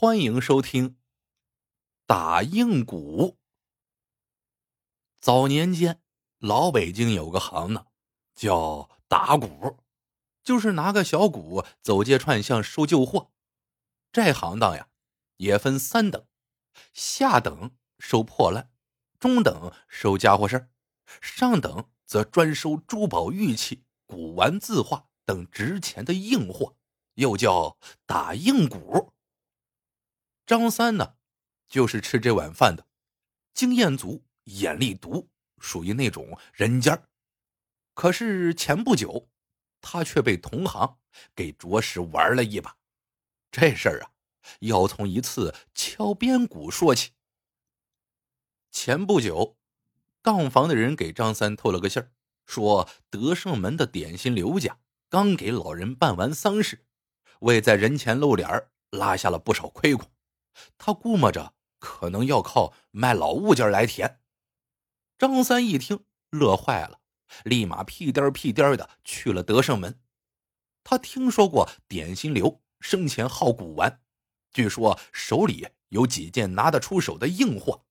欢迎收听《打硬鼓》。早年间，老北京有个行当叫打鼓，就是拿个小鼓走街串巷收旧货。这行当呀，也分三等：下等收破烂，中等收家伙事儿，上等则专收珠宝玉器、古玩字画等值钱的硬货，又叫打硬鼓。张三呢，就是吃这碗饭的，经验足，眼力毒，属于那种人尖儿。可是前不久，他却被同行给着实玩了一把。这事儿啊，要从一次敲边鼓说起。前不久，杠房的人给张三透了个信儿，说德胜门的点心刘家刚给老人办完丧事，为在人前露脸拉下了不少亏空。他估摸着可能要靠卖老物件来填。张三一听，乐坏了，立马屁颠屁颠的去了德胜门。他听说过点心刘生前好古玩，据说手里有几件拿得出手的硬货。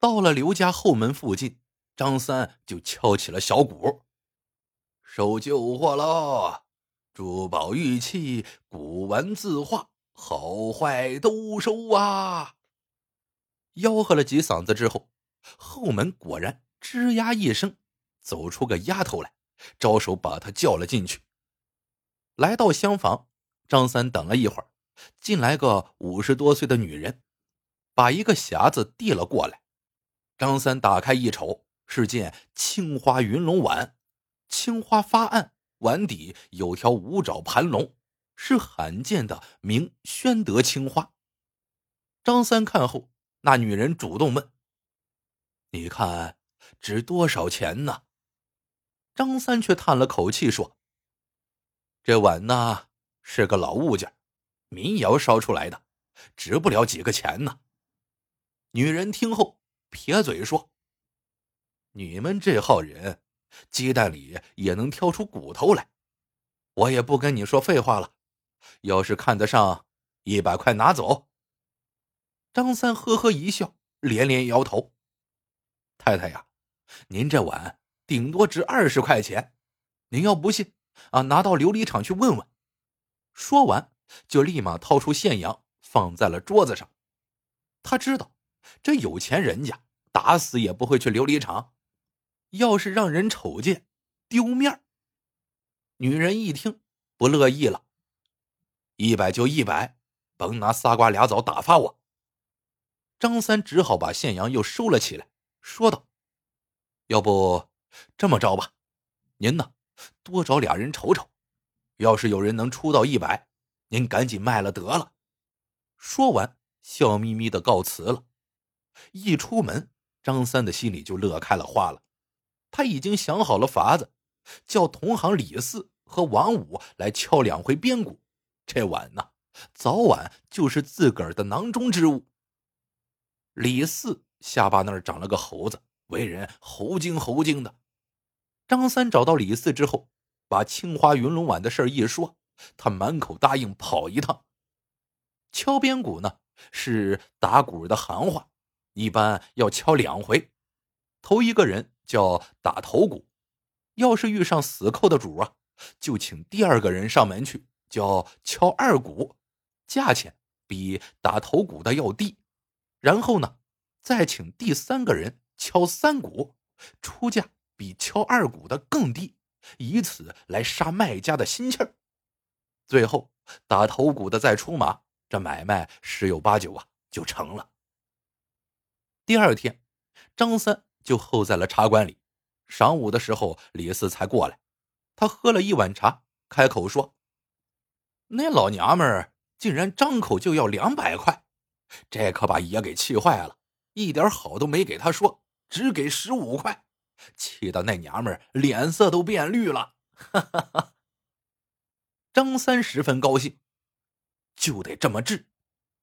到了刘家后门附近，张三就敲起了小鼓，收旧货喽，珠宝玉器、古玩字画。好坏都收啊！吆喝了几嗓子之后，后门果然吱呀一声，走出个丫头来，招手把他叫了进去。来到厢房，张三等了一会儿，进来个五十多岁的女人，把一个匣子递了过来。张三打开一瞅，是件青花云龙碗，青花发暗，碗底有条五爪盘龙。是罕见的名宣德青花。张三看后，那女人主动问：“你看值多少钱呢？”张三却叹了口气说：“这碗呢是个老物件，民窑烧出来的，值不了几个钱呢。”女人听后撇嘴说：“你们这号人，鸡蛋里也能挑出骨头来，我也不跟你说废话了。”要是看得上，一百块拿走。张三呵呵一笑，连连摇头。太太呀，您这碗顶多值二十块钱，您要不信啊，拿到琉璃厂去问问。说完，就立马掏出现洋放在了桌子上。他知道，这有钱人家打死也不会去琉璃厂，要是让人瞅见，丢面女人一听，不乐意了。一百就一百，甭拿仨瓜俩枣打发我。张三只好把现洋又收了起来，说道：“要不这么着吧，您呢多找俩人瞅瞅，要是有人能出到一百，您赶紧卖了得了。”说完，笑眯眯的告辞了。一出门，张三的心里就乐开了花了。他已经想好了法子，叫同行李四和王五来敲两回边鼓。这碗呢，早晚就是自个儿的囊中之物。李四下巴那儿长了个猴子，为人猴精猴精的。张三找到李四之后，把青花云龙碗的事一说，他满口答应跑一趟。敲边鼓呢，是打鼓的行话，一般要敲两回。头一个人叫打头鼓，要是遇上死扣的主啊，就请第二个人上门去。叫敲二鼓，价钱比打头鼓的要低。然后呢，再请第三个人敲三鼓，出价比敲二鼓的更低，以此来杀卖家的心气儿。最后打头鼓的再出马，这买卖十有八九啊就成了。第二天，张三就候在了茶馆里。晌午的时候，李四才过来，他喝了一碗茶，开口说。那老娘们儿竟然张口就要两百块，这可把爷给气坏了，一点好都没给他说，只给十五块，气得那娘们儿脸色都变绿了。哈哈！张三十分高兴，就得这么治。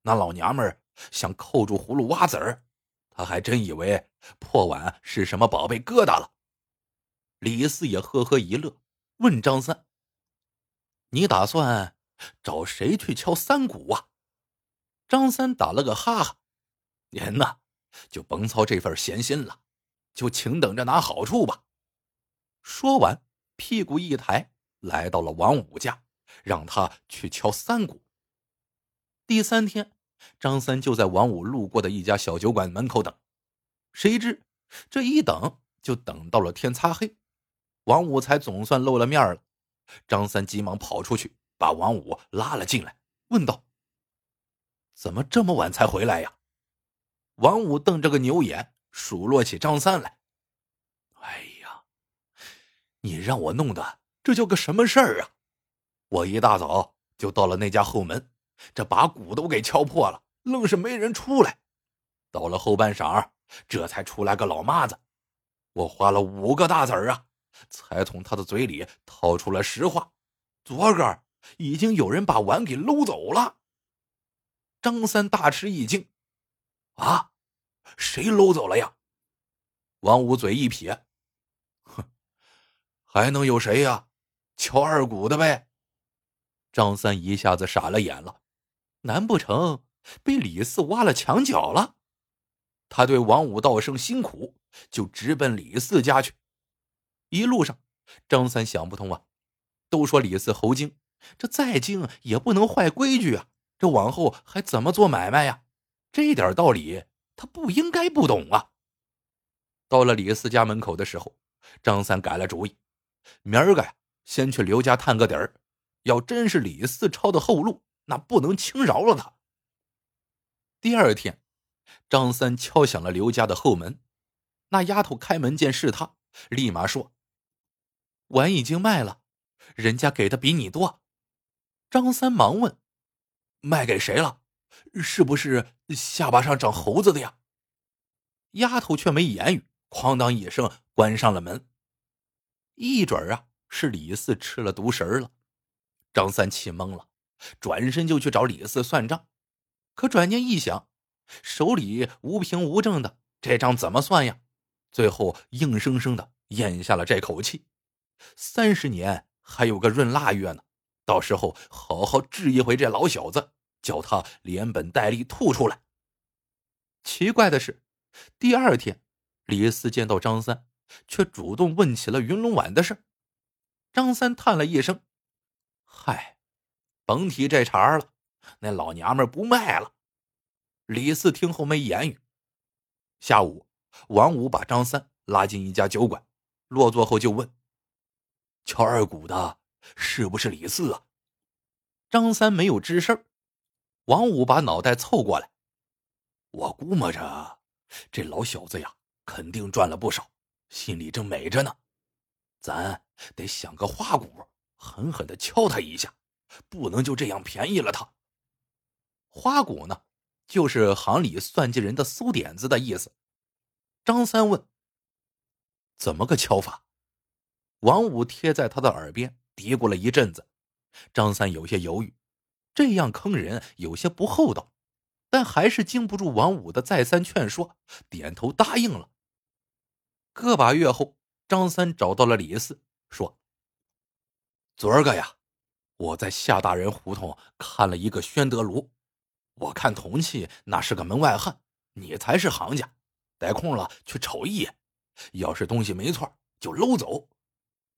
那老娘们儿想扣住葫芦娃籽儿，他还真以为破碗是什么宝贝疙瘩了。李四也呵呵一乐，问张三：“你打算？”找谁去敲三鼓啊？张三打了个哈哈：“您呐，就甭操这份闲心了，就请等着拿好处吧。”说完，屁股一抬，来到了王五家，让他去敲三鼓。第三天，张三就在王五路过的一家小酒馆门口等，谁知这一等就等到了天擦黑，王五才总算露了面了。张三急忙跑出去，把王五拉了进来，问道：“怎么这么晚才回来呀？”王五瞪着个牛眼，数落起张三来：“哎呀，你让我弄的这叫个什么事儿啊！我一大早就到了那家后门，这把鼓都给敲破了，愣是没人出来。到了后半晌，这才出来个老妈子，我花了五个大子儿啊！”才从他的嘴里掏出了实话：昨个已经有人把碗给搂走了。张三大吃一惊：“啊，谁搂走了呀？”王五嘴一撇：“哼，还能有谁呀？敲二鼓的呗。”张三一下子傻了眼了，难不成被李四挖了墙角了？他对王五道声辛苦，就直奔李四家去。一路上，张三想不通啊！都说李四猴精，这再精也不能坏规矩啊！这往后还怎么做买卖呀？这点道理他不应该不懂啊！到了李四家门口的时候，张三改了主意，明儿个呀，先去刘家探个底儿。要真是李四抄的后路，那不能轻饶了他。第二天，张三敲响了刘家的后门，那丫头开门见是他，立马说。碗已经卖了，人家给的比你多。张三忙问：“卖给谁了？是不是下巴上长猴子的呀？”丫头却没言语，哐当一声关上了门。一准啊，是李四吃了毒食了。张三气懵了，转身就去找李四算账。可转念一想，手里无凭无证的，这账怎么算呀？最后硬生生的咽下了这口气。三十年还有个闰腊月呢，到时候好好治一回这老小子，叫他连本带利吐出来。奇怪的是，第二天，李四见到张三，却主动问起了云龙碗的事。张三叹了一声：“嗨，甭提这茬了，那老娘们不卖了。”李四听后没言语。下午，王五把张三拉进一家酒馆，落座后就问。敲二鼓的是不是李四啊？张三没有吱声。王五把脑袋凑过来，我估摸着这老小子呀，肯定赚了不少，心里正美着呢。咱得想个花鼓，狠狠的敲他一下，不能就这样便宜了他。花鼓呢，就是行里算计人的馊点子的意思。张三问：“怎么个敲法？”王五贴在他的耳边嘀咕了一阵子，张三有些犹豫，这样坑人有些不厚道，但还是经不住王五的再三劝说，点头答应了。个把月后，张三找到了李四，说：“昨儿个呀，我在夏大人胡同看了一个宣德炉，我看铜器那是个门外汉，你才是行家，得空了去瞅一眼，要是东西没错，就搂走。”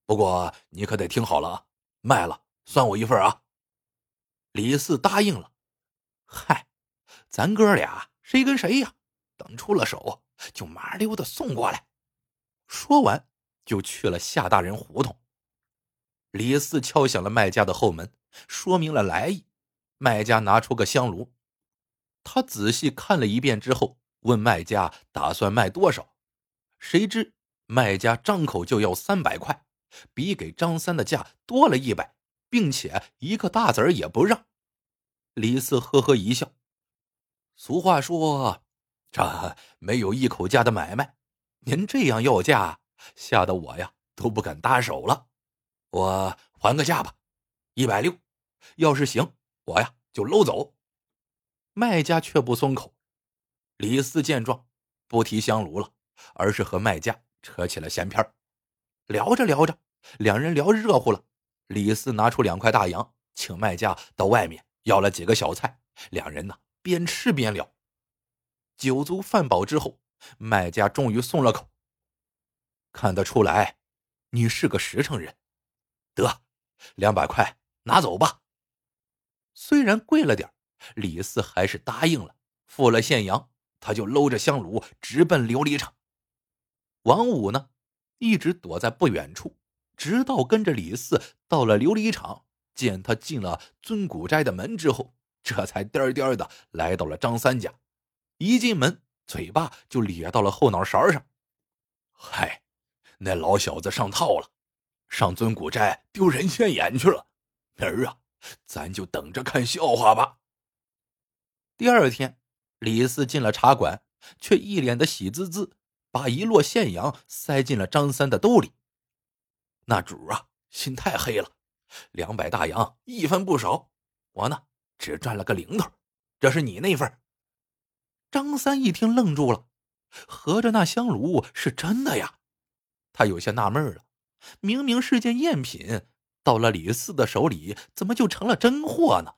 不过你可得听好了啊，卖了算我一份啊。李四答应了。嗨，咱哥俩谁跟谁呀？等出了手就麻溜的送过来。说完就去了夏大人胡同。李四敲响了卖家的后门，说明了来意。卖家拿出个香炉，他仔细看了一遍之后，问卖家打算卖多少。谁知卖家张口就要三百块。比给张三的价多了一百，并且一个大子儿也不让。李四呵呵一笑：“俗话说，这没有一口价的买卖，您这样要价，吓得我呀都不敢搭手了。我还个价吧，一百六。要是行，我呀就搂走。”卖家却不松口。李四见状，不提香炉了，而是和卖家扯起了闲篇聊着聊着，两人聊热乎了。李四拿出两块大洋，请卖家到外面要了几个小菜，两人呢边吃边聊。酒足饭饱之后，卖家终于松了口。看得出来，你是个实诚人。得，两百块拿走吧。虽然贵了点李四还是答应了，付了现洋，他就搂着香炉直奔琉璃厂。王五呢，一直躲在不远处，直到跟着李四到了琉璃厂，见他进了尊古斋的门之后，这才颠颠的来到了张三家。一进门，嘴巴就咧到了后脑勺上。嗨，那老小子上套了，上尊古斋丢人现眼去了。明儿啊，咱就等着看笑话吧。第二天，李四进了茶馆，却一脸的喜滋滋，把一摞现洋塞进了张三的兜里。那主啊，心太黑了，两百大洋一分不少，我呢只赚了个零头，这是你那份。张三一听愣住了，合着那香炉是真的呀？他有些纳闷了，明明是件赝品，到了李四的手里，怎么就成了真货呢？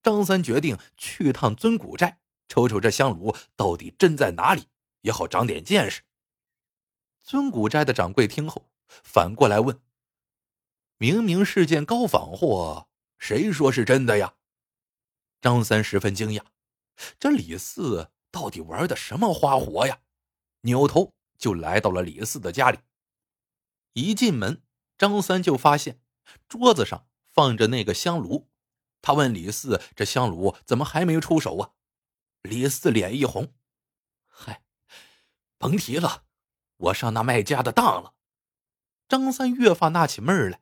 张三决定去趟尊古寨，瞅瞅这香炉到底真在哪里，也好长点见识。尊古斋的掌柜听后，反过来问：“明明是件高仿货，谁说是真的呀？”张三十分惊讶。这李四到底玩的什么花活呀？扭头就来到了李四的家里。一进门，张三就发现桌子上放着那个香炉。他问李四：“这香炉怎么还没出手啊？”李四脸一红：“，甭提了，我上那卖家的当了。”张三越发纳起闷儿来：“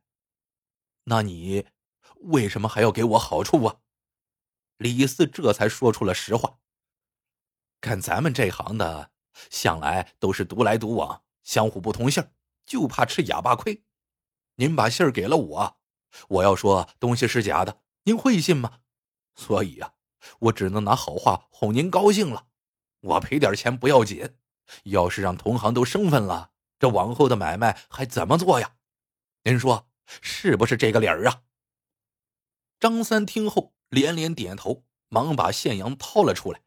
那你为什么还要给我好处啊？”李四这才说出了实话。干咱们这行的，向来都是独来独往，相互不通信就怕吃哑巴亏。您把信儿给了我，我要说东西是假的，您会信吗？所以呀，我只能拿好话哄您高兴了。我赔点钱不要紧，要是让同行都生分了，这往后的买卖还怎么做呀？您说是不是这个理儿啊？张三听后。连连点头，忙把现洋掏了出来。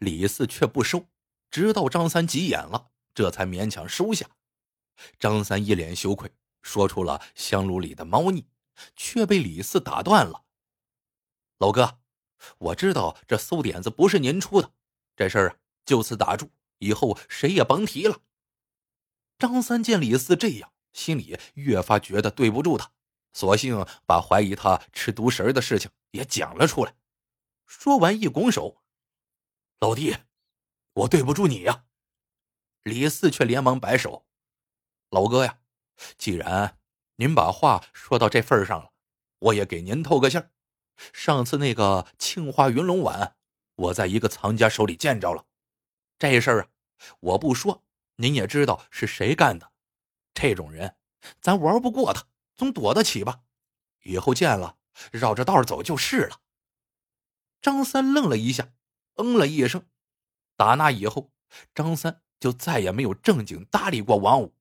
李四却不收，直到张三急眼了，这才勉强收下。张三一脸羞愧，说出了香炉里的猫腻，却被李四打断了。老哥，我知道这馊点子不是您出的，这事儿就此打住，以后谁也甭提了。张三见李四这样，心里越发觉得对不住他。索性把怀疑他吃独食的事情也讲了出来。说完，一拱手：“老弟，我对不住你呀。”李四却连忙摆手：“老哥呀，既然您把话说到这份上了，我也给您透个信儿。上次那个青花云龙碗，我在一个藏家手里见着了。这事儿啊，我不说，您也知道是谁干的。这种人，咱玩不过他。”总躲得起吧？以后见了，绕着道走就是了。张三愣了一下，嗯了一声。打那以后，张三就再也没有正经搭理过王五。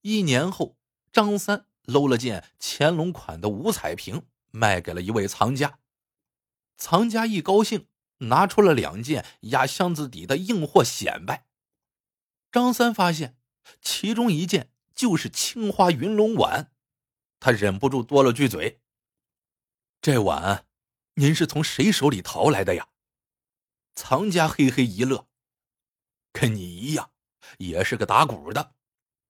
一年后，张三搂了件乾隆款的五彩瓶，卖给了一位藏家。藏家一高兴，拿出了两件压箱子底的硬货显摆。张三发现，其中一件。就是青花云龙碗，他忍不住多了句嘴：“这碗，您是从谁手里淘来的呀？”藏家嘿嘿一乐：“跟你一样，也是个打鼓的，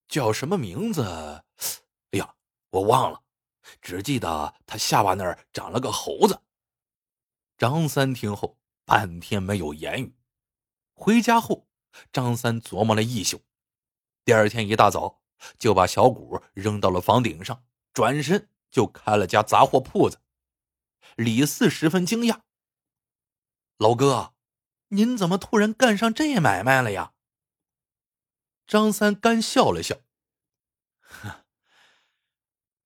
叫什么名字？哎呀，我忘了，只记得他下巴那儿长了个猴子。”张三听后半天没有言语。回家后，张三琢磨了一宿，第二天一大早。就把小谷扔到了房顶上，转身就开了家杂货铺子。李四十分惊讶：“老哥，您怎么突然干上这买卖了呀？”张三干笑了笑：“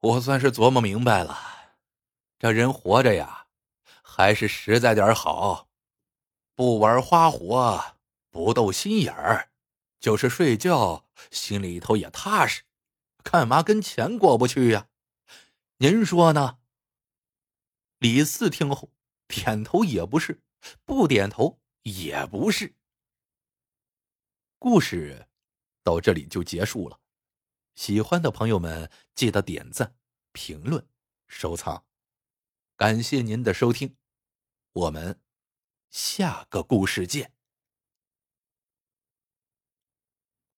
我算是琢磨明白了，这人活着呀，还是实在点好，不玩花活，不斗心眼儿。”就是睡觉，心里头也踏实，干嘛跟钱过不去呀？您说呢？李四听后点头，也不是，不点头也不是。故事到这里就结束了。喜欢的朋友们记得点赞、评论、收藏，感谢您的收听，我们下个故事见。